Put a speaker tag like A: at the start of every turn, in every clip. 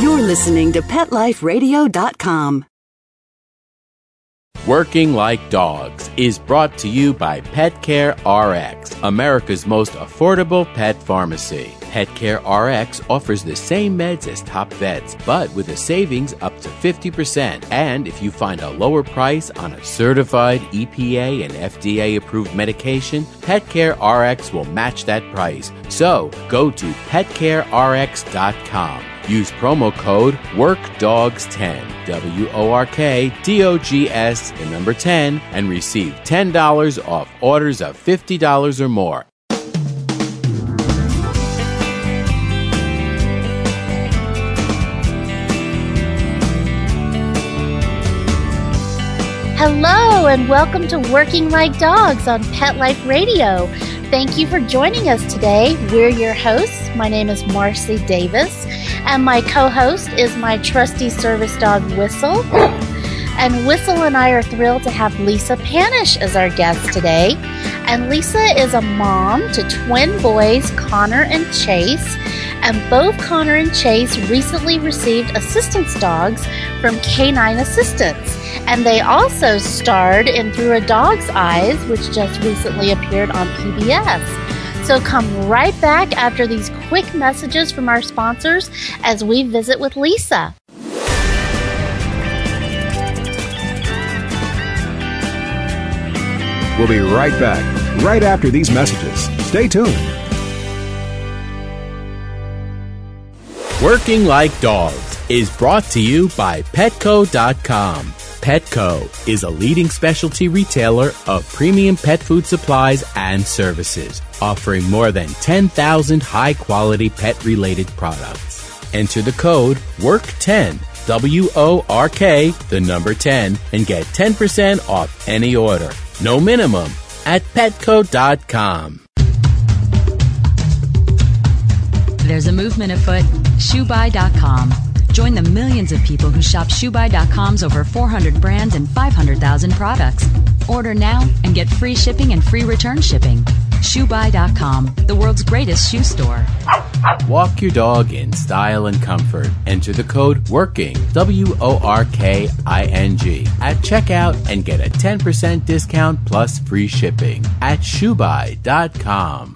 A: You're listening to PetLifeRadio.com.
B: Working Like Dogs is brought to you by PetCare RX, America's most affordable pet pharmacy. PetCare RX offers the same meds as top vets, but with a savings up to 50%. And if you find a lower price on a certified EPA and FDA approved medication, PetCare RX will match that price. So go to petcarerx.com. Use promo code WORKDOGS10, W O R K D O G S, the number 10, and receive $10 off orders of $50 or more.
C: Hello, and welcome to Working Like Dogs on Pet Life Radio. Thank you for joining us today. We're your hosts. My name is Marcy Davis, and my co host is my trusty service dog, Whistle. And Whistle and I are thrilled to have Lisa Panish as our guest today. And Lisa is a mom to twin boys, Connor and Chase. And both Connor and Chase recently received assistance dogs from Canine Assistants. And they also starred in Through a Dog's Eyes, which just recently appeared on PBS. So come right back after these quick messages from our sponsors as we visit with Lisa.
D: We'll be right back, right after these messages. Stay tuned.
B: Working Like Dogs is brought to you by Petco.com. Petco is a leading specialty retailer of premium pet food supplies and services, offering more than 10,000 high quality pet related products. Enter the code WORK10, W O R K, the number 10, and get 10% off any order. No minimum at Petco.com.
E: There's a movement afoot. ShoeBuy.com. Join the millions of people who shop ShoeBuy.com's over 400 brands and 500,000 products. Order now and get free shipping and free return shipping. ShoeBuy.com, the world's greatest shoe store.
B: Walk your dog in style and comfort. Enter the code WORKING, W O R K I N G, at checkout and get a 10% discount plus free shipping at ShoeBuy.com.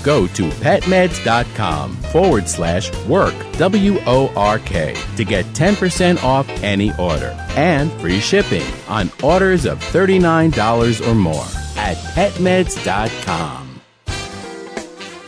B: Go to petmeds.com forward slash work, W O R K, to get 10% off any order and free shipping on orders of $39 or more at petmeds.com.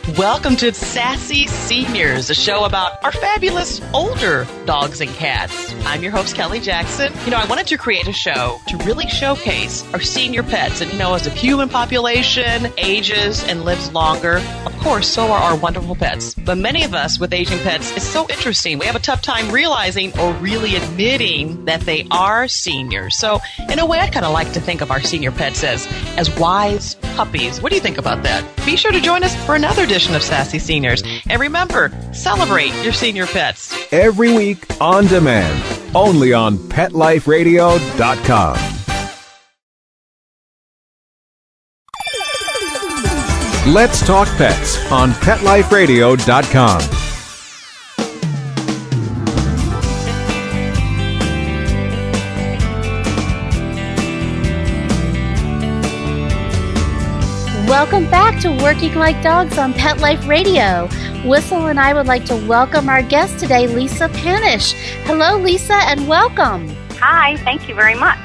F: Welcome to Sassy Seniors, a show about our fabulous older dogs and cats. I'm your host, Kelly Jackson. You know, I wanted to create a show to really showcase our senior pets. And, you know, as the human population ages and lives longer, of course, so are our wonderful pets. But many of us with aging pets, it's so interesting. We have a tough time realizing or really admitting that they are seniors. So, in a way, I kind of like to think of our senior pets as, as wise puppies. What do you think about that? Be sure to join us for another edition of Sassy Seniors. And remember, celebrate your senior pets.
D: Every week on demand, only on PetLifeRadio.com. Let's talk pets on PetLifeRadio.com.
C: Welcome back to Working Like Dogs on Pet Life Radio. Whistle and I would like to welcome our guest today, Lisa Panish. Hello, Lisa, and welcome.
G: Hi, thank you very much.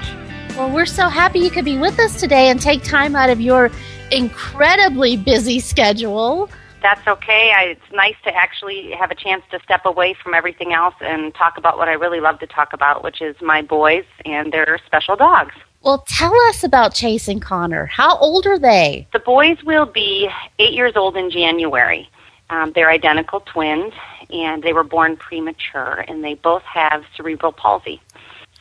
C: Well, we're so happy you could be with us today and take time out of your incredibly busy schedule.
G: That's okay. I, it's nice to actually have a chance to step away from everything else and talk about what I really love to talk about, which is my boys and their special dogs.
C: Well, tell us about Chase and Connor. How old are they?
G: The boys will be eight years old in January, Um, they're identical twins, and they were born premature, and they both have cerebral palsy.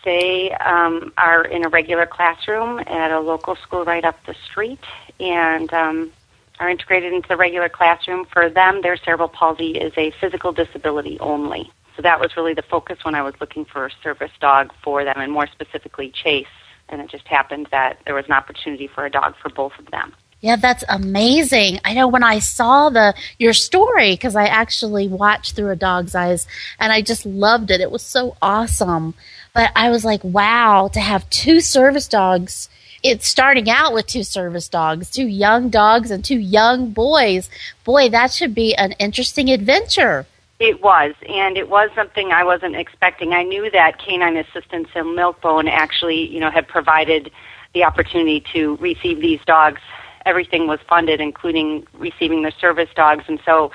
G: They um, are in a regular classroom at a local school right up the street, and um, are integrated into the regular classroom. For them, their cerebral palsy is a physical disability only. So that was really the focus when I was looking for a service dog for them, and more specifically, Chase. And it just happened that there was an opportunity for a dog for both of them.
C: Yeah, that's amazing. I know when I saw the your story because I actually watched through a dog's eyes and I just loved it. It was so awesome. But I was like, wow, to have two service dogs. It's starting out with two service dogs, two young dogs and two young boys. Boy, that should be an interesting adventure.
G: It was, and it was something I wasn't expecting. I knew that Canine Assistants and Milkbone actually, you know, had provided the opportunity to receive these dogs everything was funded, including receiving the service dogs. And so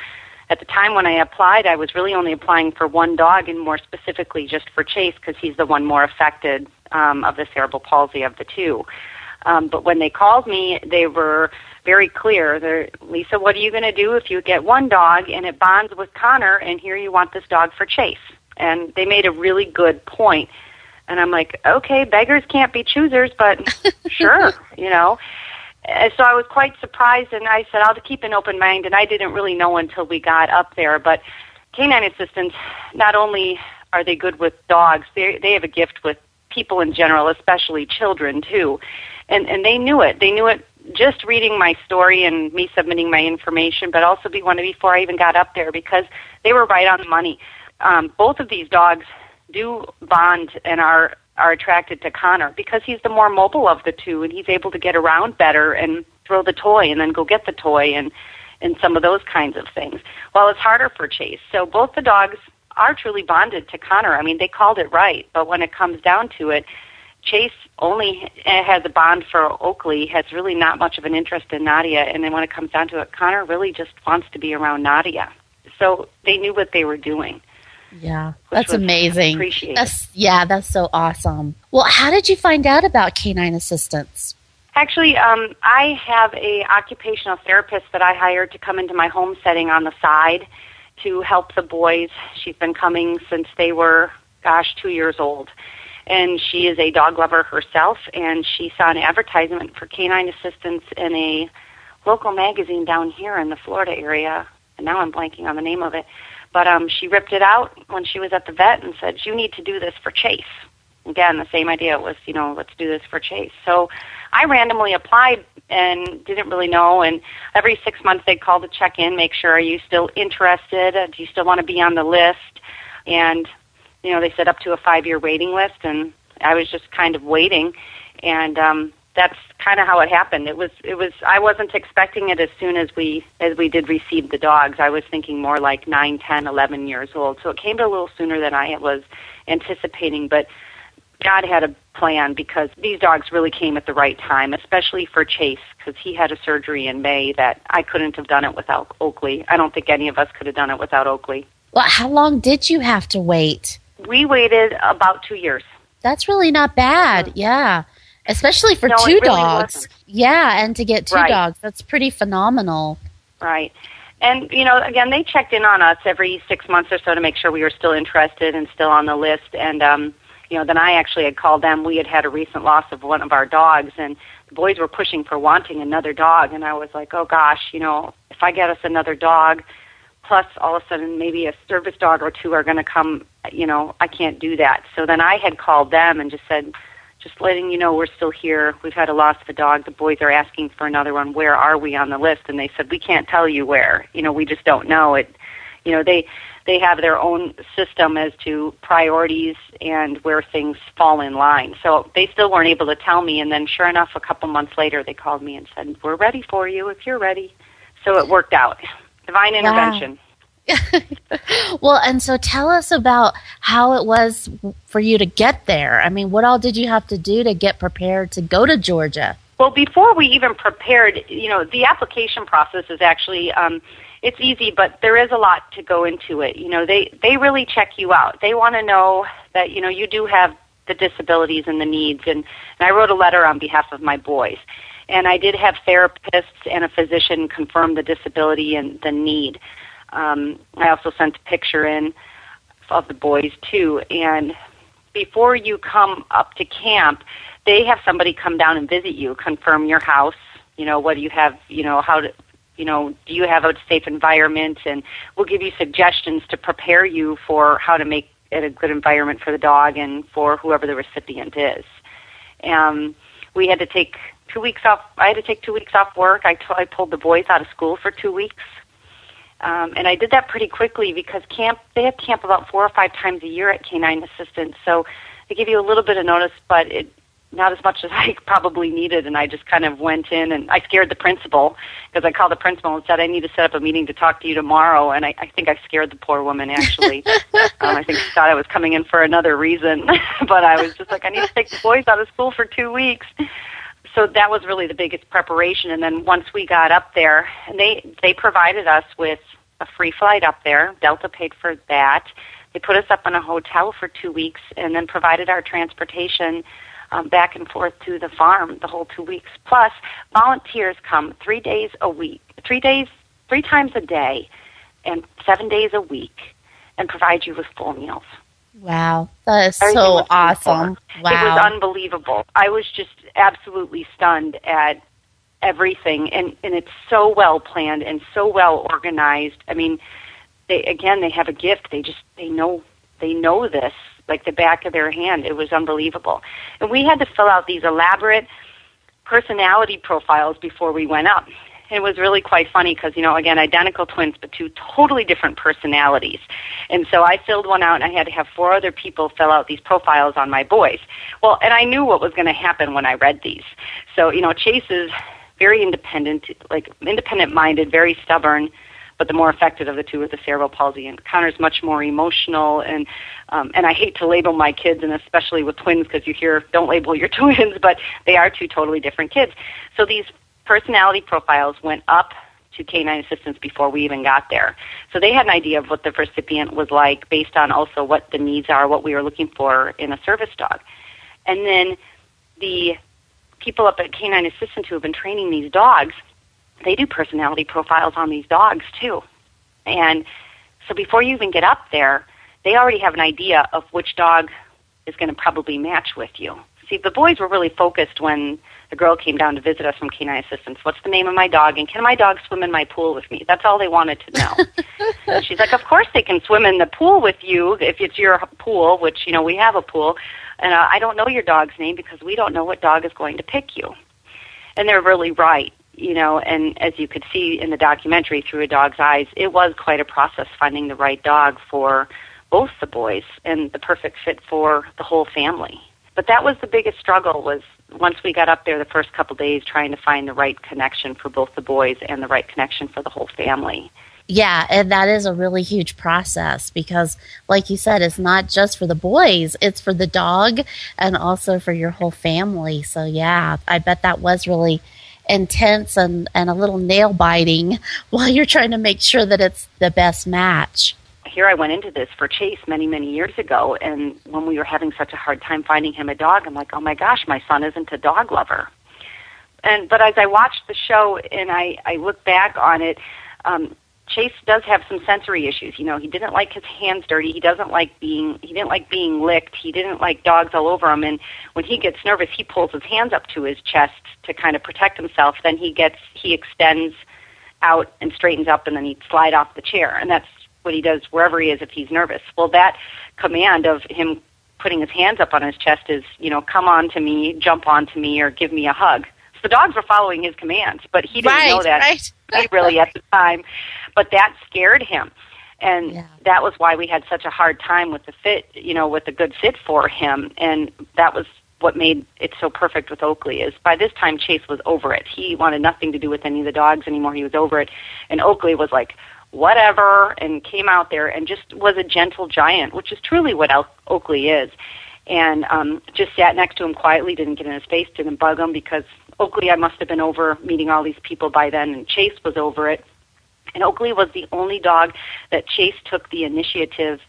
G: at the time when I applied, I was really only applying for one dog and more specifically just for Chase because he's the one more affected um, of the cerebral palsy of the two. Um, but when they called me, they were very clear. They're, Lisa, what are you going to do if you get one dog and it bonds with Connor and here you want this dog for Chase? And they made a really good point. And I'm like, okay, beggars can't be choosers, but sure, you know. Uh, so I was quite surprised, and I said I'll keep an open mind. And I didn't really know until we got up there, but canine assistants not only are they good with dogs, they they have a gift with people in general, especially children too, and and they knew it. They knew it just reading my story and me submitting my information, but also be one before I even got up there because they were right on the money. Um, both of these dogs do bond and are are attracted to Connor because he's the more mobile of the two and he's able to get around better and throw the toy and then go get the toy and and some of those kinds of things. Well, it's harder for Chase. So both the dogs are truly bonded to Connor. I mean, they called it right, but when it comes down to it, Chase only has a bond for Oakley, has really not much of an interest in Nadia, and then when it comes down to it, Connor really just wants to be around Nadia. So they knew what they were doing.
C: Yeah, that's amazing.
G: Appreciate
C: that's yeah, that's so awesome. Well, how did you find out about canine assistants?
G: Actually, um, I have a occupational therapist that I hired to come into my home setting on the side to help the boys. She's been coming since they were, gosh, two years old. And she is a dog lover herself, and she saw an advertisement for canine assistants in a local magazine down here in the Florida area. And now I'm blanking on the name of it. But um, she ripped it out when she was at the vet and said, "You need to do this for Chase." Again, the same idea was, you know, let's do this for Chase. So I randomly applied and didn't really know. And every six months they'd call to check in, make sure are you still interested? Do you still want to be on the list? And you know, they set up to a five-year waiting list, and I was just kind of waiting. And um, that's kind of how it happened. It was it was I wasn't expecting it as soon as we as we did receive the dogs. I was thinking more like nine, ten, eleven years old. So it came a little sooner than I was anticipating, but God had a plan because these dogs really came at the right time, especially for Chase because he had a surgery in May that I couldn't have done it without Oakley. I don't think any of us could have done it without Oakley.
C: Well, how long did you have to wait?
G: We waited about 2 years.
C: That's really not bad. Mm-hmm. Yeah especially for
G: no,
C: two
G: really
C: dogs.
G: Wasn't.
C: Yeah, and to get two
G: right.
C: dogs, that's pretty phenomenal.
G: Right. And you know, again, they checked in on us every six months or so to make sure we were still interested and still on the list. And um, you know, then I actually had called them. We had had a recent loss of one of our dogs, and the boys were pushing for wanting another dog. And I was like, oh gosh, you know, if I get us another dog, plus all of a sudden maybe a service dog or two are going to come, you know, I can't do that. So then I had called them and just said, just letting you know we're still here. We've had a loss of a dog. The boys are asking for another one. Where are we on the list? And they said we can't tell you where. You know, we just don't know it. You know, they they have their own system as to priorities and where things fall in line. So they still weren't able to tell me. And then, sure enough, a couple months later, they called me and said, "We're ready for you if you're ready." So it worked out. Divine intervention. Wow.
C: well, and so tell us about how it was for you to get there. I mean, what all did you have to do to get prepared to go to Georgia?
G: Well, before we even prepared, you know, the application process is actually um, it's easy, but there is a lot to go into it. You know, they they really check you out. They want to know that you know you do have the disabilities and the needs. And, and I wrote a letter on behalf of my boys. And I did have therapists and a physician confirm the disability and the need. Um, I also sent a picture in of the boys too. And before you come up to camp, they have somebody come down and visit you, confirm your house. You know, what do you have? You know, how to, you know, do you have a safe environment? And we'll give you suggestions to prepare you for how to make it a good environment for the dog and for whoever the recipient is. Um, we had to take two weeks off. I had to take two weeks off work. I, t- I pulled the boys out of school for two weeks. Um, and I did that pretty quickly because camp they have camp about four or five times a year at Canine Assistants, so they give you a little bit of notice, but it not as much as I probably needed. And I just kind of went in and I scared the principal because I called the principal and said I need to set up a meeting to talk to you tomorrow. And I, I think I scared the poor woman actually. um, I think she thought I was coming in for another reason, but I was just like I need to take the boys out of school for two weeks so that was really the biggest preparation. And then once we got up there, and they they provided us with a free flight up there. Delta paid for that. They put us up in a hotel for two weeks, and then provided our transportation um, back and forth to the farm the whole two weeks. Plus, volunteers come three days a week, three days, three times a day, and seven days a week, and provide you with full meals.
C: Wow, that is so awesome. Wow.
G: It was unbelievable. I was just absolutely stunned at everything and and it's so well planned and so well organized. I mean, they again they have a gift. They just they know they know this like the back of their hand. It was unbelievable. And we had to fill out these elaborate personality profiles before we went up it was really quite funny because you know again identical twins but two totally different personalities. And so i filled one out and i had to have four other people fill out these profiles on my boys. Well and i knew what was going to happen when i read these. So you know chase is very independent like independent minded very stubborn but the more affected of the two is the cerebral palsy and connor's much more emotional and um, and i hate to label my kids and especially with twins because you hear don't label your twins but they are two totally different kids. So these personality profiles went up to Canine Assistants before we even got there. So they had an idea of what the recipient was like based on also what the needs are, what we were looking for in a service dog. And then the people up at Canine Assistants who have been training these dogs, they do personality profiles on these dogs too. And so before you even get up there, they already have an idea of which dog is going to probably match with you. See, the boys were really focused when the girl came down to visit us from Canine Assistants. What's the name of my dog? And can my dog swim in my pool with me? That's all they wanted to know. and she's like, of course they can swim in the pool with you if it's your pool, which, you know, we have a pool. And uh, I don't know your dog's name because we don't know what dog is going to pick you. And they're really right you know, and as you could see in the documentary through a dog's eyes, it was quite a process finding the right dog for both the boys and the perfect fit for the whole family. But that was the biggest struggle was once we got up there the first couple days trying to find the right connection for both the boys and the right connection for the whole family.
C: Yeah, and that is a really huge process because, like you said, it's not just for the boys, it's for the dog and also for your whole family. So, yeah, I bet that was really intense and, and a little nail biting while you're trying to make sure that it's the best match
G: here I went into this for Chase many, many years ago, and when we were having such a hard time finding him a dog, I'm like, oh my gosh, my son isn't a dog lover. And but as I watched the show and I I look back on it, um, Chase does have some sensory issues. You know, he didn't like his hands dirty. He doesn't like being he didn't like being licked. He didn't like dogs all over him. And when he gets nervous, he pulls his hands up to his chest to kind of protect himself. Then he gets he extends out and straightens up, and then he'd slide off the chair. And that's what he does wherever he is if he's nervous. Well, that command of him putting his hands up on his chest is, you know, come on to me, jump on to me, or give me a hug. So the dogs were following his commands, but he didn't
C: right,
G: know that
C: right.
G: really at the time. But that scared him. And yeah. that was why we had such a hard time with the fit, you know, with a good fit for him. And that was what made it so perfect with Oakley is by this time Chase was over it. He wanted nothing to do with any of the dogs anymore. He was over it. And Oakley was like, whatever, and came out there and just was a gentle giant, which is truly what El- Oakley is. And um, just sat next to him quietly, didn't get in his face, didn't bug him because Oakley, I must have been over meeting all these people by then, and Chase was over it. And Oakley was the only dog that Chase took the initiative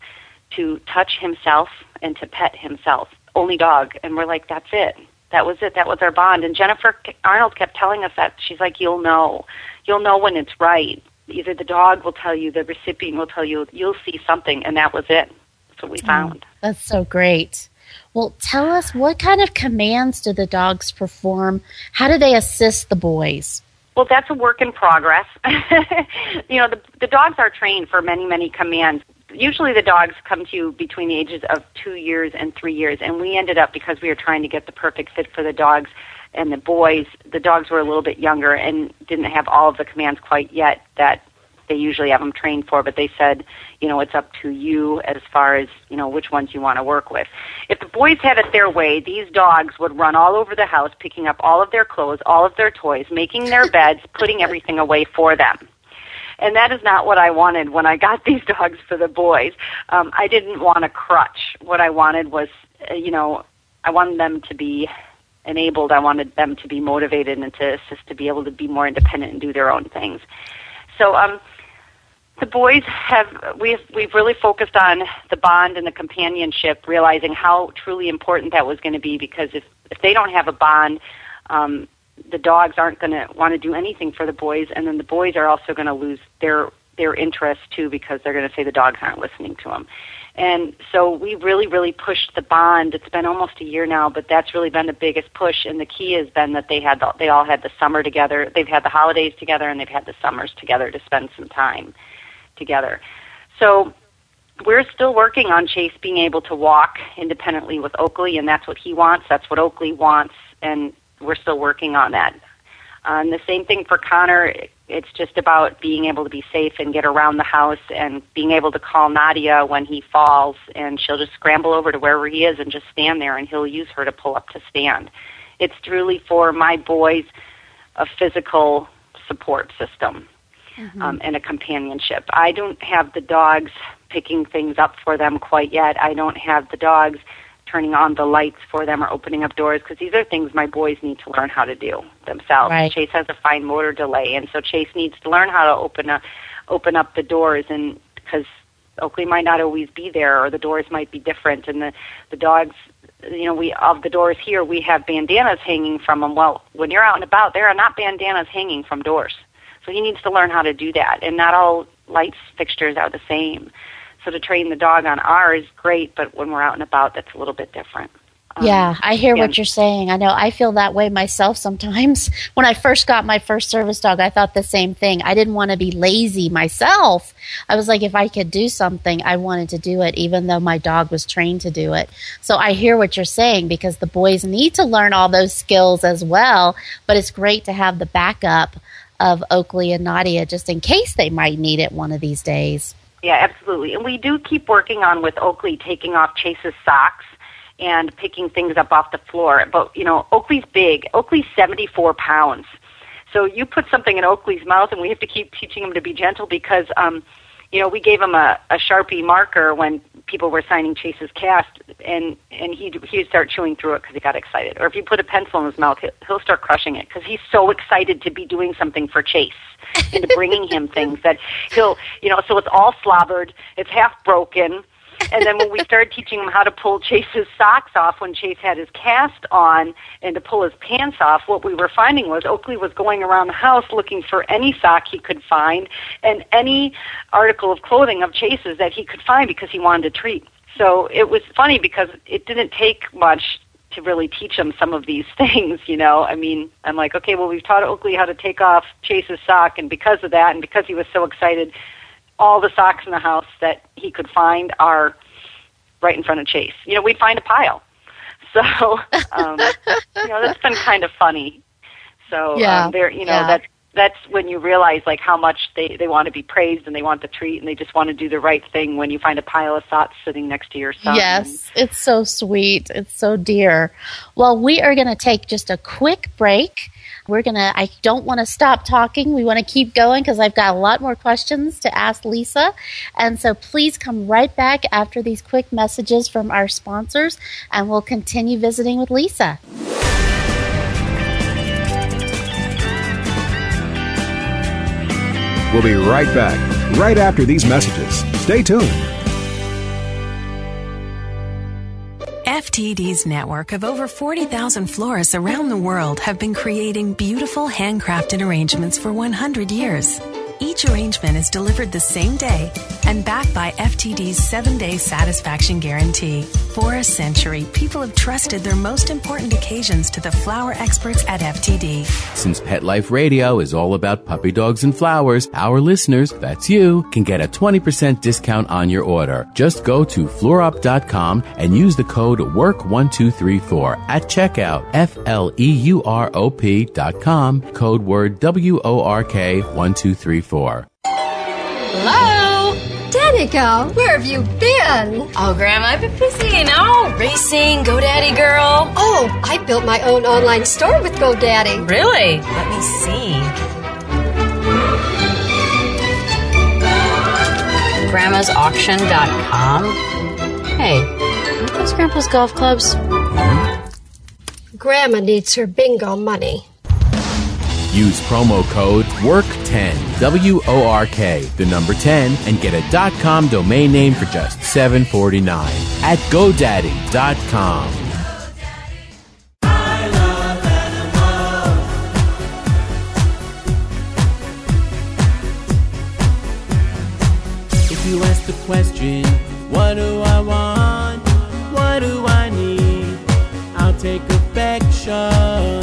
G: to touch himself and to pet himself. Only dog. And we're like, that's it. That was it. That was our bond. And Jennifer Arnold kept telling us that. She's like, you'll know. You'll know when it's right either the dog will tell you, the recipient will tell you, you'll see something, and that was it. That's what we
C: Oh,
G: found.
C: that's so great. Well, tell us what kind of commands do the dogs perform? How do they assist the boys?
G: Well, that's a work in progress. you know, the, the dogs are trained for many, many commands. Usually the dogs come to you between the ages of two years and three years, and we ended up, because we were trying to get the perfect fit for the dogs and the boys, the dogs were a little bit younger and didn't have all of the commands quite yet that they usually have them trained for, but they said, you know, it's up to you as far as, you know, which ones you want to work with. If the boys had it their way, these dogs would run all over the house, picking up all of their clothes, all of their toys, making their beds, putting everything away for them. And that is not what I wanted when I got these dogs for the boys. Um, I didn't want a crutch. What I wanted was, uh, you know, I wanted them to be enabled. I wanted them to be motivated and to assist to be able to be more independent and do their own things. So, um, the boys have we've we've really focused on the bond and the companionship, realizing how truly important that was going to be. Because if if they don't have a bond, um, the dogs aren't going to want to do anything for the boys, and then the boys are also going to lose their their interest too because they're going to say the dogs aren't listening to them. And so we really, really pushed the bond. It's been almost a year now, but that's really been the biggest push. And the key has been that they had the, they all had the summer together. They've had the holidays together, and they've had the summers together to spend some time together. So we're still working on Chase being able to walk independently with Oakley, and that's what he wants. That's what Oakley wants, and we're still working on that. Uh, and the same thing for Connor. It's just about being able to be safe and get around the house and being able to call Nadia when he falls, and she'll just scramble over to wherever he is and just stand there, and he'll use her to pull up to stand. It's truly for my boys a physical support system um, and a companionship. I don't have the dogs picking things up for them quite yet. I don't have the dogs turning on the lights for them or opening up doors because these are things my boys need to learn how to do themselves.
C: Right.
G: Chase has a fine motor delay, and so Chase needs to learn how to open up open up the doors, and because Oakley might not always be there, or the doors might be different, and the the dogs. You know, we of the doors here, we have bandanas hanging from them. Well, when you're out and about, there are not bandanas hanging from doors. So he needs to learn how to do that. And not all lights fixtures are the same. So to train the dog on ours, is great, but when we're out and about, that's a little bit different. Um,
C: yeah, I hear
G: yeah.
C: what you're saying. I know I feel that way myself sometimes. When I first got my first service dog, I thought the same thing. I didn't want to be lazy myself. I was like, if I could do something, I wanted to do it, even though my dog was trained to do it. So I hear what you're saying because the boys need to learn all those skills as well. But it's great to have the backup of Oakley and Nadia just in case they might need it one of these days.
G: Yeah, absolutely. And we do keep working on with Oakley taking off Chase's socks and picking things up off the floor. But, you know, Oakley's big. Oakley's 74 pounds. So you put something in Oakley's mouth, and we have to keep teaching him to be gentle because, um, you know, we gave him a, a Sharpie marker when people were signing Chase's cast, and and he'd he'd start chewing through it because he got excited. Or if you put a pencil in his mouth, he'll, he'll start crushing it because he's so excited to be doing something for Chase and to bringing him things that he'll, you know. So it's all slobbered, it's half broken. And then when we started teaching him how to pull Chase's socks off when Chase had his cast on and to pull his pants off, what we were finding was Oakley was going around the house looking for any sock he could find and any article of clothing of Chase's that he could find because he wanted a treat. So it was funny because it didn't take much to really teach him some of these things, you know. I mean, I'm like, okay, well, we've taught Oakley how to take off Chase's sock, and because of that, and because he was so excited, all the socks in the house that he could find are right in front of Chase. You know, we'd find a pile. So, um, you know, that's been kind of funny. So,
C: Yeah,
G: um, there, you know,
C: yeah.
G: that's that's when you realize like how much they they want to be praised and they want the treat and they just want to do the right thing when you find a pile of thoughts sitting next to your son.
C: Yes, it's so sweet. It's so dear. Well, we are going to take just a quick break. We're going to, I don't want to stop talking. We want to keep going because I've got a lot more questions to ask Lisa. And so please come right back after these quick messages from our sponsors and we'll continue visiting with Lisa.
D: We'll be right back, right after these messages. Stay tuned.
H: FTD's network of over 40,000 florists around the world have been creating beautiful handcrafted arrangements for 100 years. Each arrangement is delivered the same day and backed by FTD's seven day satisfaction guarantee. For a century, people have trusted their most important occasions to the flower experts at FTD.
B: Since Pet Life Radio is all about puppy dogs and flowers, our listeners, that's you, can get a 20% discount on your order. Just go to fleurop.com and use the code WORK1234 at checkout. F L E U R O P.com, code word W O R K 1234.
I: Hello? Danica, where have you been?
J: Oh, Grandma, I've been busy, you know, racing, GoDaddy girl.
I: Oh, I built my own online store with GoDaddy.
J: Really? Let me see. Grandma'sAuction.com. Hey, are those Grandpa's golf clubs?
I: Grandma needs her bingo money.
B: Use promo code WORK10, W O R K, the number 10, and get a .com domain name for just $7.49 at GoDaddy.com. If you ask the question, what do I want? What do I need? I'll take affection.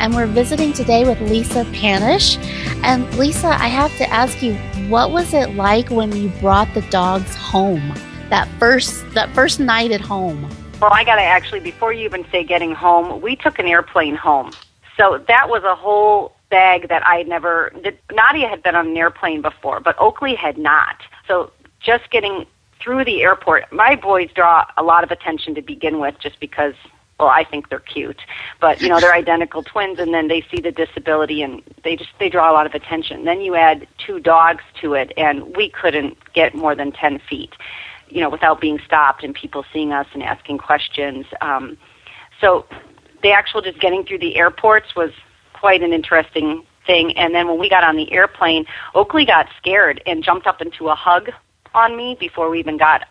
C: And we're visiting today with Lisa Panish. And Lisa, I have to ask you, what was it like when you brought the dogs home? That first that first night at home.
G: Well, I got to actually, before you even say getting home, we took an airplane home. So that was a whole bag that I had never, Nadia had been on an airplane before, but Oakley had not. So just getting through the airport, my boys draw a lot of attention to begin with just because, well, I think they're cute. But, you know, they're identical twins and then they see the disability and they just, they draw a lot of attention. Then you add two dogs to it and we couldn't get more than 10 feet you know, without being stopped and people seeing us and asking questions. Um, so the actual just getting through the airports was quite an interesting thing. And then when we got on the airplane, Oakley got scared and jumped up into a hug on me before we even got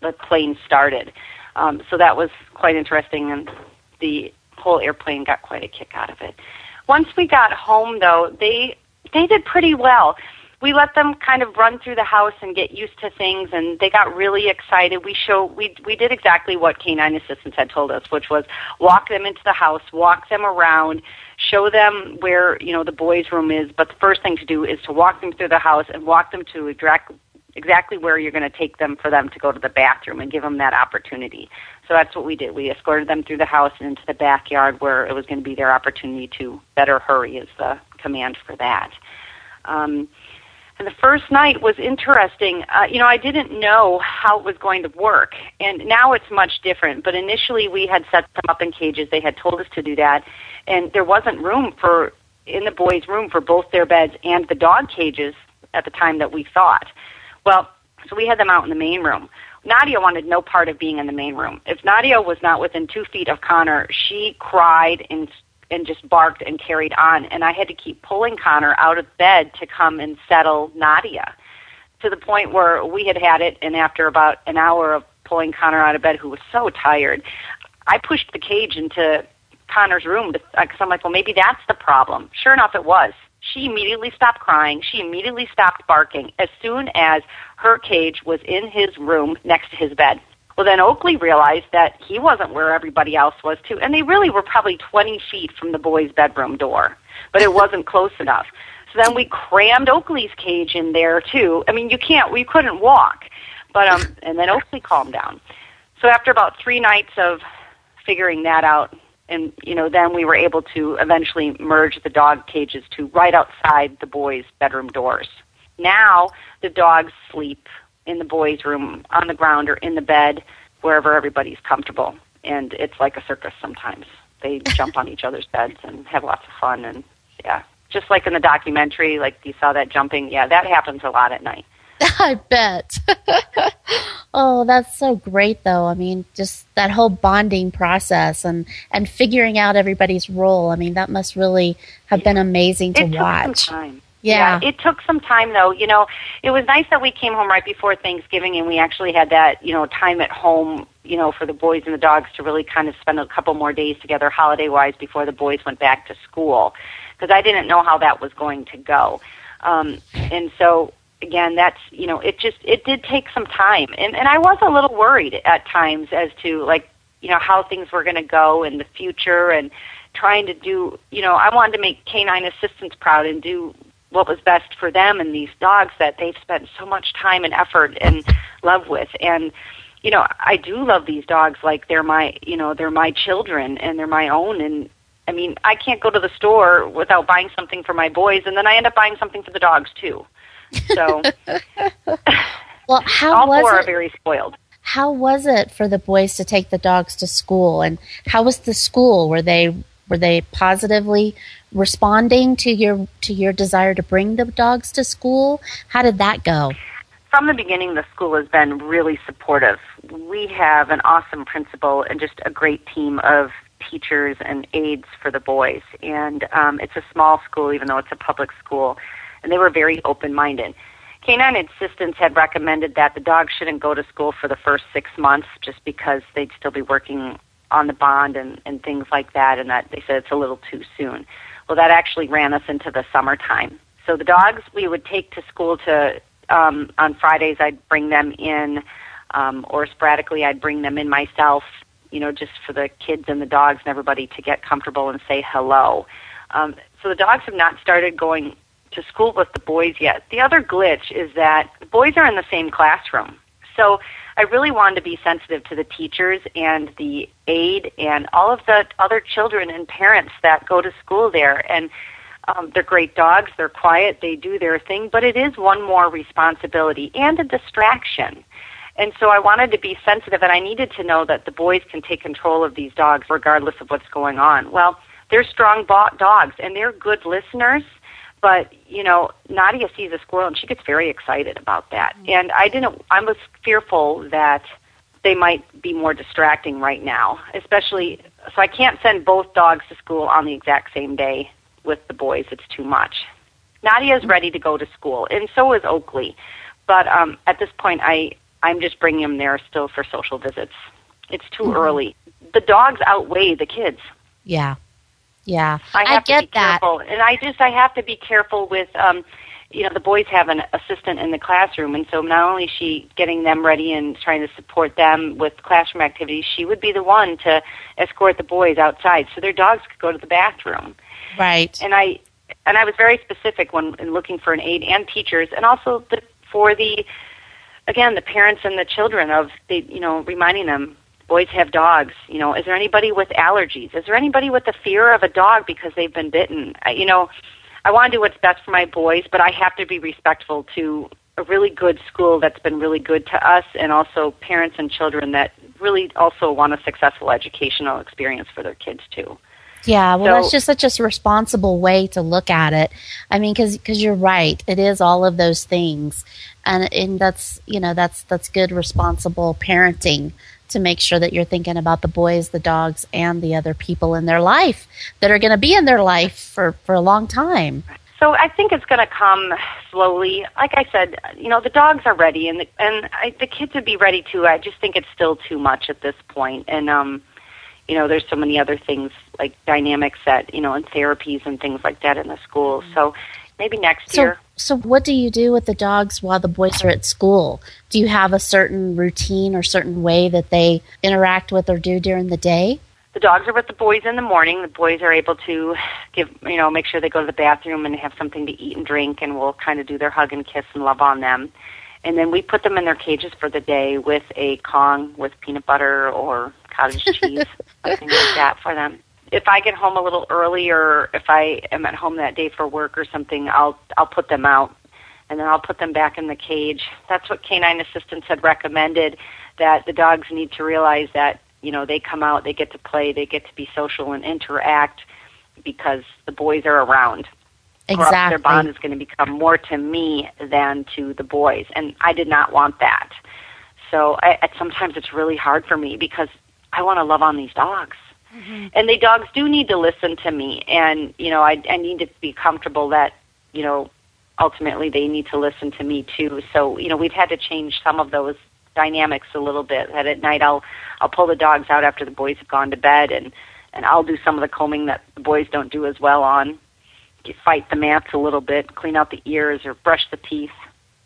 G: the plane started. Um, so that was quite interesting, and the whole airplane got quite a kick out of it. Once we got home, though, they they did pretty well. We let them kind of run through the house and get used to things and they got really excited. We show we we did exactly what canine assistants had told us which was walk them into the house walk them around show them where you know the boys room is. But the first thing to do is to walk them through the house and walk them to exact exactly where you're going to take them for them to go to the bathroom and give them that opportunity so that's what we did we escorted them through the house and into the backyard where it was going to be their opportunity to better hurry is the command for that um, and the first night was interesting. Uh, you know, I didn't know how it was going to work, and now it's much different. But initially, we had set them up in cages. They had told us to do that, and there wasn't room for in the boys' room for both their beds and the dog cages at the time that we thought. Well, so we had them out in the main room. Nadia wanted no part of being in the main room. If Nadia was not within two feet of Connor, she cried and and just barked and carried on. And I had to keep pulling Connor out of bed to come and settle Nadia to the point where we had had it. And after about an hour of pulling Connor out of bed, who was so tired, I pushed the cage into Connor's room because I'm like, well, maybe that's the problem. Sure enough, it was. She immediately stopped crying. She immediately stopped barking as soon as her cage was in his room next to his bed. Well, then Oakley realized that he wasn't where everybody else was, too. And they really were probably 20 feet from the boys' bedroom door, but it wasn't close enough. So then we crammed Oakley's cage in there, too. I mean, you can't, we couldn't walk. But, um, and then Oakley calmed down. So after about three nights of figuring that out, and you know then we were able to eventually merge the dog cages to right outside the boys' bedroom doors. Now the dogs sleep in the boys' room on the ground or in the bed wherever everybody's comfortable, and it's like a circus sometimes. They jump on each other's beds and have lots of fun, and yeah, just like in the documentary, like you saw that jumping. Yeah, that happens a lot at night.
C: I bet. oh, that's so great though. I mean, just that whole bonding process and and figuring out everybody's role. I mean, that must really have been amazing to
G: it
C: watch.
G: Took some time.
C: Yeah.
G: yeah. It took some time though. You know, it was nice that we came home right before Thanksgiving and we actually had that, you know, time at home, you know, for the boys and the dogs to really kind of spend a couple more days together holiday wise before the boys went back to school. Because I didn't know how that was going to go. Um, and so again, that's you know, it just it did take some time, and and I was a little worried at times as to like you know how things were going to go in the future, and trying to do you know I wanted to make canine assistants proud and do what was best for them and these dogs that they've spent so much time and effort and love with. And you know i do love these dogs like they're my you know they're my children and they're my own. And i mean i can't go to the store without buying something for my boys and then i end up buying something for the dogs too so
C: well how
G: all
C: was
G: four
C: it?
G: are very spoiled.
C: How was it for the boys to take the dogs to school? And how was the school? Were they were they positively responding to your to your desire to bring the dogs to school? How did that go?
G: From the beginning the school has been really supportive. We have an awesome principal and just a great team of teachers and aides for the boys. And um, it's a small school even though it's a public school and they were very open minded canine assistants had recommended that the dogs shouldn't go to school for the first six months just because they'd still be working on the bond and, and things like that and that they said it's a little too soon well, that actually ran us into the summertime. So the dogs we would take to school to um, on Fridays. I'd bring them in, um, or sporadically I'd bring them in myself. You know, just for the kids and the dogs and everybody to get comfortable and say hello. Um, so the dogs have not started going to school with the boys yet. The other glitch is that the boys are in the same classroom. So I really wanted to be sensitive to the teachers and the aide and all of the other children and parents that go to school there. And um, they're great dogs. They're quiet. They do their thing, but it is one more responsibility and a distraction. And so I wanted to be sensitive, and I needed to know that the boys can take control of these dogs regardless of what's going on. Well, they're strong dogs, and they're good listeners but you know nadia sees a squirrel and she gets very excited about that. Mm-hmm. and i didn't i was fearful that they might be more distracting right now especially so i can't send both dogs to school on the exact same day with the boys. It's too much. Nadia is ready to go to school and so is oakley. But um at this point i i'm just bringing them there still for social visits. It's too mm-hmm. early. The dogs outweigh the kids.
C: Yeah yeah,
G: I, have
C: I get
G: to be
C: that.
G: Careful. And I just I have to be careful with um you know the boys have an assistant in the classroom and so not only is she getting them ready and trying to support them with classroom activities she would be the one to escort the boys outside so their dogs could go to the bathroom
C: right
G: and i and i was very specific when in looking for an aide and teachers and also the, for the again the parents and the children of the you know reminding them boys have dogs. You know, is there anybody with allergies? Is there anybody with the fear of a dog because they've been bitten? I, you know, I want to do what's best for my boys, but I have to be respectful to a really good school that's been really good to us and also parents and children that really also want a successful educational experience for their kids too.
C: Yeah, well,
G: So-
C: that's just such a responsible way to look at it. I mean, because you're right, it is all of those things, and and that's you know that's that's good responsible parenting to make sure that you're thinking about the boys, the dogs, and the other people in their life that are going to be in their life for for a long time.
G: So I think it's going to come slowly. Like I said, you know, the dogs are ready, and the, and I, the kids would be ready too. I just think it's still too much at this point, and um, you know, there's so many other things like dynamics that you know, and therapies and things like that in the schools. So maybe next
C: So
G: year.
C: so what do you do with the dogs while the boys are at school? Do you have a certain routine or certain way that they interact with or do during the day?
G: the dogs are with the boys in the morning. The boys are able to give, you know, make sure they go to the bathroom and have something to eat and drink, and we'll kind of do their hug and kiss and love on them. And then we put them in their cages for the day with a Kong with peanut butter or cottage cheese, something like that for them. If I get home a little early, or if I am at home that day for work or something, I'll I'll put them out, and then I'll put them back in the cage. That's what canine assistants had recommended. That the dogs need to realize that you know they come out, they get to play, they get to be social and interact because the boys are around. Or their bond is going to become more to me than to the boys, and I did not want that. So I, I, sometimes it's really hard for me because I want to love on these dogs, Mm-hmm. and the dogs do need to listen to me, and you know I, I need to be comfortable that you know ultimately they need to listen to me too. So you know we've had to change some of those dynamics a little bit. That at night I'll I'll pull the dogs out after the boys have gone to bed, and and I'll do some of the combing that the boys don't do as well on. Fight the mats a little bit, clean out the ears, or brush the teeth.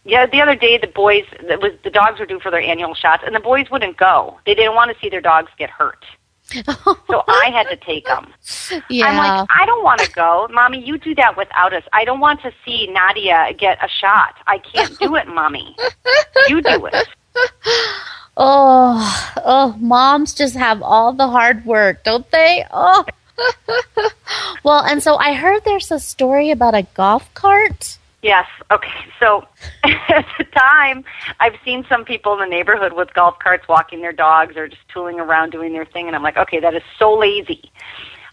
G: Yeah, the other day the boys, it was the dogs were due for their annual shots, and the boys wouldn't go. They didn't want to see their dogs get hurt, so I had to take them.
C: Yeah.
G: I'm like, I don't want to go, mommy. You do that without us. I don't want to see Nadia get a shot. I can't do it, mommy. You do it.
C: Oh, oh, moms just have all the hard work, don't they? Oh. well, and so I heard there's a story about a golf cart.
G: Yes. Okay. So at the time, I've seen some people in the neighborhood with golf carts walking their dogs or just tooling around doing their thing, and I'm like, okay, that is so lazy.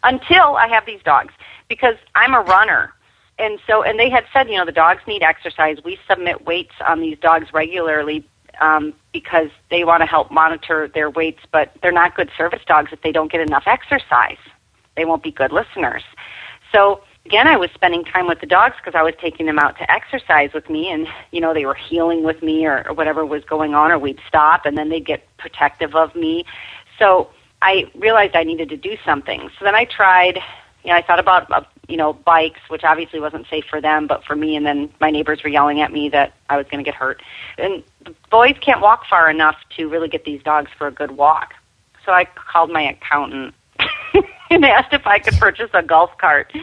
G: Until I have these dogs, because I'm a runner. And so, and they had said, you know, the dogs need exercise. We submit weights on these dogs regularly um, because they want to help monitor their weights, but they're not good service dogs if they don't get enough exercise. They won't be good listeners. So again, I was spending time with the dogs because I was taking them out to exercise with me, and you know they were heeling with me or, or whatever was going on, or we'd stop and then they'd get protective of me. So I realized I needed to do something. So then I tried. You know, I thought about uh, you know bikes, which obviously wasn't safe for them, but for me. And then my neighbors were yelling at me that I was going to get hurt. And the boys can't walk far enough to really get these dogs for a good walk. So I called my accountant and asked if I could purchase a golf cart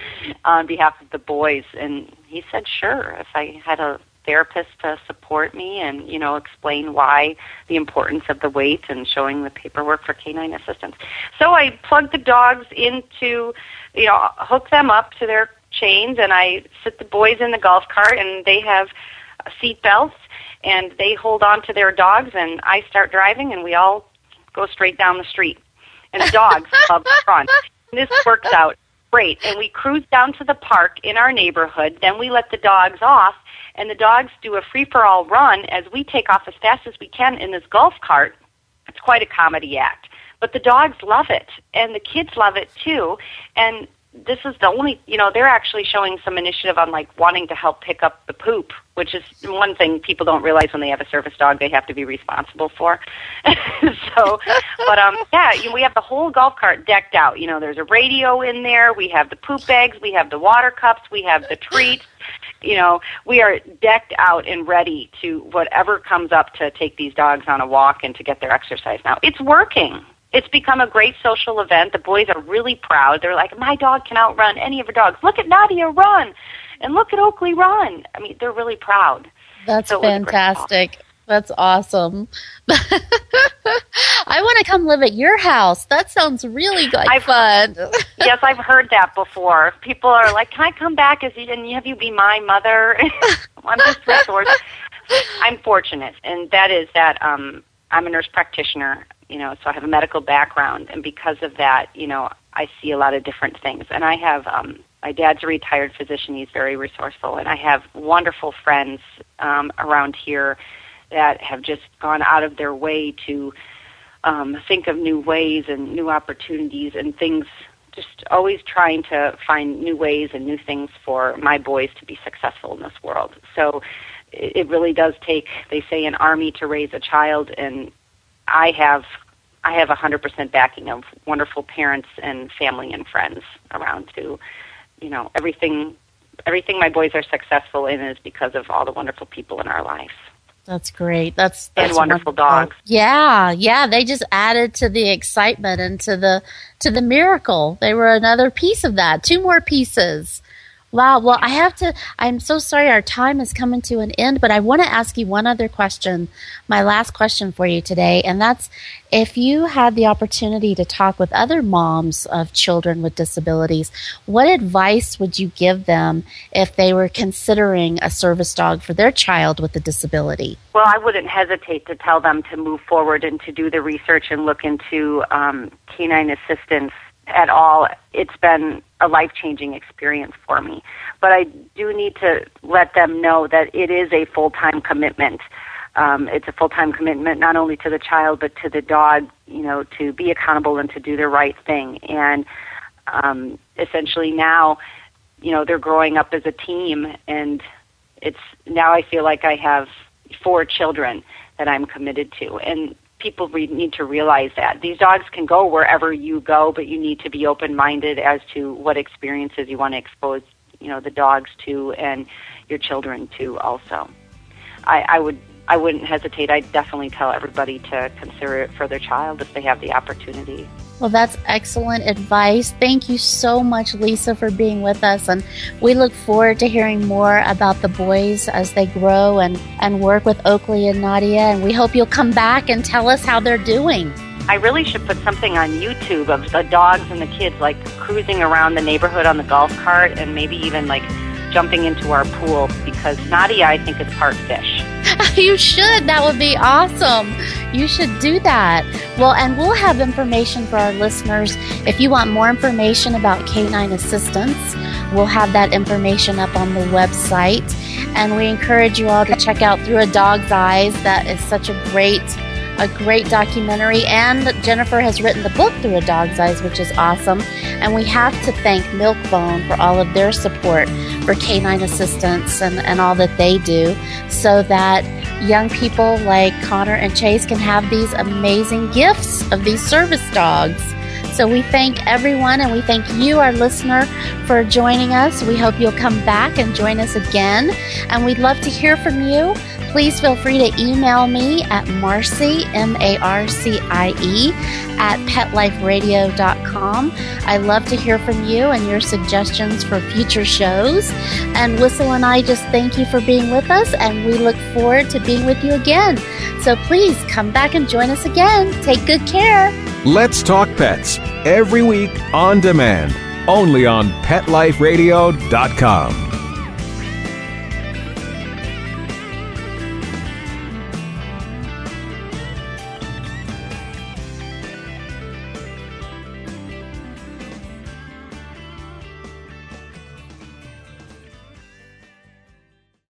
G: on behalf of the boys, and he said sure if I had a therapist to support me and you know explain why the importance of the weight and showing the paperwork for canine assistants. So I plugged the dogs into you know hook them up to their chains and I sit the boys in the golf cart and they have seat belts and they hold on to their dogs and I start driving and we all go straight down the street and the dogs love the front. This works out great. And we cruise down to the park in our neighborhood. Then we let the dogs off, and the dogs do a free for all run as we take off as fast as we can in this golf cart. It's quite a comedy act. But the dogs love it, and the kids love it too. And this is the only, you know, they're actually showing some initiative on like wanting to help pick up the poop, which is one thing people don't realize when they have a service dog they have to be responsible for. so, but um, yeah, you know, we have the whole golf cart decked out. You know, there's a radio in there. We have the poop bags. We have the water cups. We have the treats. You know, we are decked out and ready to whatever comes up to take these dogs on a walk and to get their exercise. Now, it's working. It's become a great social event. The boys are really proud. They're like, my dog can outrun any of your dogs. Look at Nadia run, and look at Oakley run. I mean, they're really proud.
C: That's
G: So it was a great
C: fantastic. That's awesome. I want to come live at your house. That sounds really good. I've, fun.
G: yes, I've heard that before. People are like, "Can I come back? As you, and have you be my mother?" I'm just resource. I'm fortunate, and that is that um, I'm a nurse practitioner. You know, so I have a medical background, and because of that, you know, I see a lot of different things. And I have um, my dad's a retired physician. He's very resourceful, and I have wonderful friends um, around here that have just gone out of their way to um, think of new ways and new opportunities and things. Just always trying to find new ways and new things for my boys to be successful in this world. So it, really does take, they say, an army to raise a child, and I have I have a hundred percent backing of wonderful parents and family and friends around to, you know, everything everything my boys are successful in is because of all the wonderful people in our lives.
C: That's great. That's, that's
G: and wonderful,
C: wonderful.
G: dogs.
C: Yeah, yeah. They just added to the excitement and to the to the miracle. They were another piece of that. Two more pieces. Wow. Well, I have to. I'm so sorry. Our time is coming to an end, but I want to ask you one other question. My last question for you today, and that's if you had the opportunity to talk with other moms of children with disabilities, what advice would you give them if they were considering a service dog for their child with a disability?
G: Well, I wouldn't hesitate to tell them to move forward and to do the research and look into um, canine assistants at all. It's been a life changing experience for me. But I do need to let them know that it is a full time commitment. Um, it's a full time commitment not only to the child but to the dog, you know, to be accountable and to do the right thing. And um, essentially now, you know, they're growing up as a team, and it's now I feel like I have four children that I'm committed to, and people re- need to realize that these dogs can go wherever you go, but you need to be open-minded as to what experiences you want to expose, you know, the dogs to and your children to. Also, I, I would I wouldn't hesitate. I'd definitely tell everybody to consider it for their child if they have the opportunity.
C: Well, that's excellent advice. Thank you so much, Lisa, for being with us. And we look forward to hearing more about the boys as they grow and, and work with Oakley and Nadia. And we hope you'll come back and tell us how they're doing.
G: I really should put something on YouTube of the dogs and the kids like cruising around the neighborhood on the golf cart and maybe even like jumping into our pool because Nadia, I think, is part fish.
C: you should. That would be awesome. You should do that. Well, and we'll have information for our listeners. If you want more information about canine assistants, we'll have that information up on the website. And we encourage you all to check out Through a Dog's Eyes. That is such a great a great documentary, and Jennifer has written the book Through a Dog's Eyes, which is awesome. And we have to thank Milk-Bone for all of their support for canine assistants and, and all that they do so that young people like Connor and Chase can have these amazing gifts of these service dogs. So we thank everyone and we thank you, our listener, for joining us. We hope you'll come back and join us again. And we'd love to hear from you. Please feel free to email me at Marcie, M A R C I E, at petliferadio.com. I love to hear from you and your suggestions for future shows. And Whistle and I just thank you for being with us, and we look forward to being with you again. So please come back and join us again. Take good care.
D: Let's Talk Pets every week on demand, only on PetLifeRadio.com.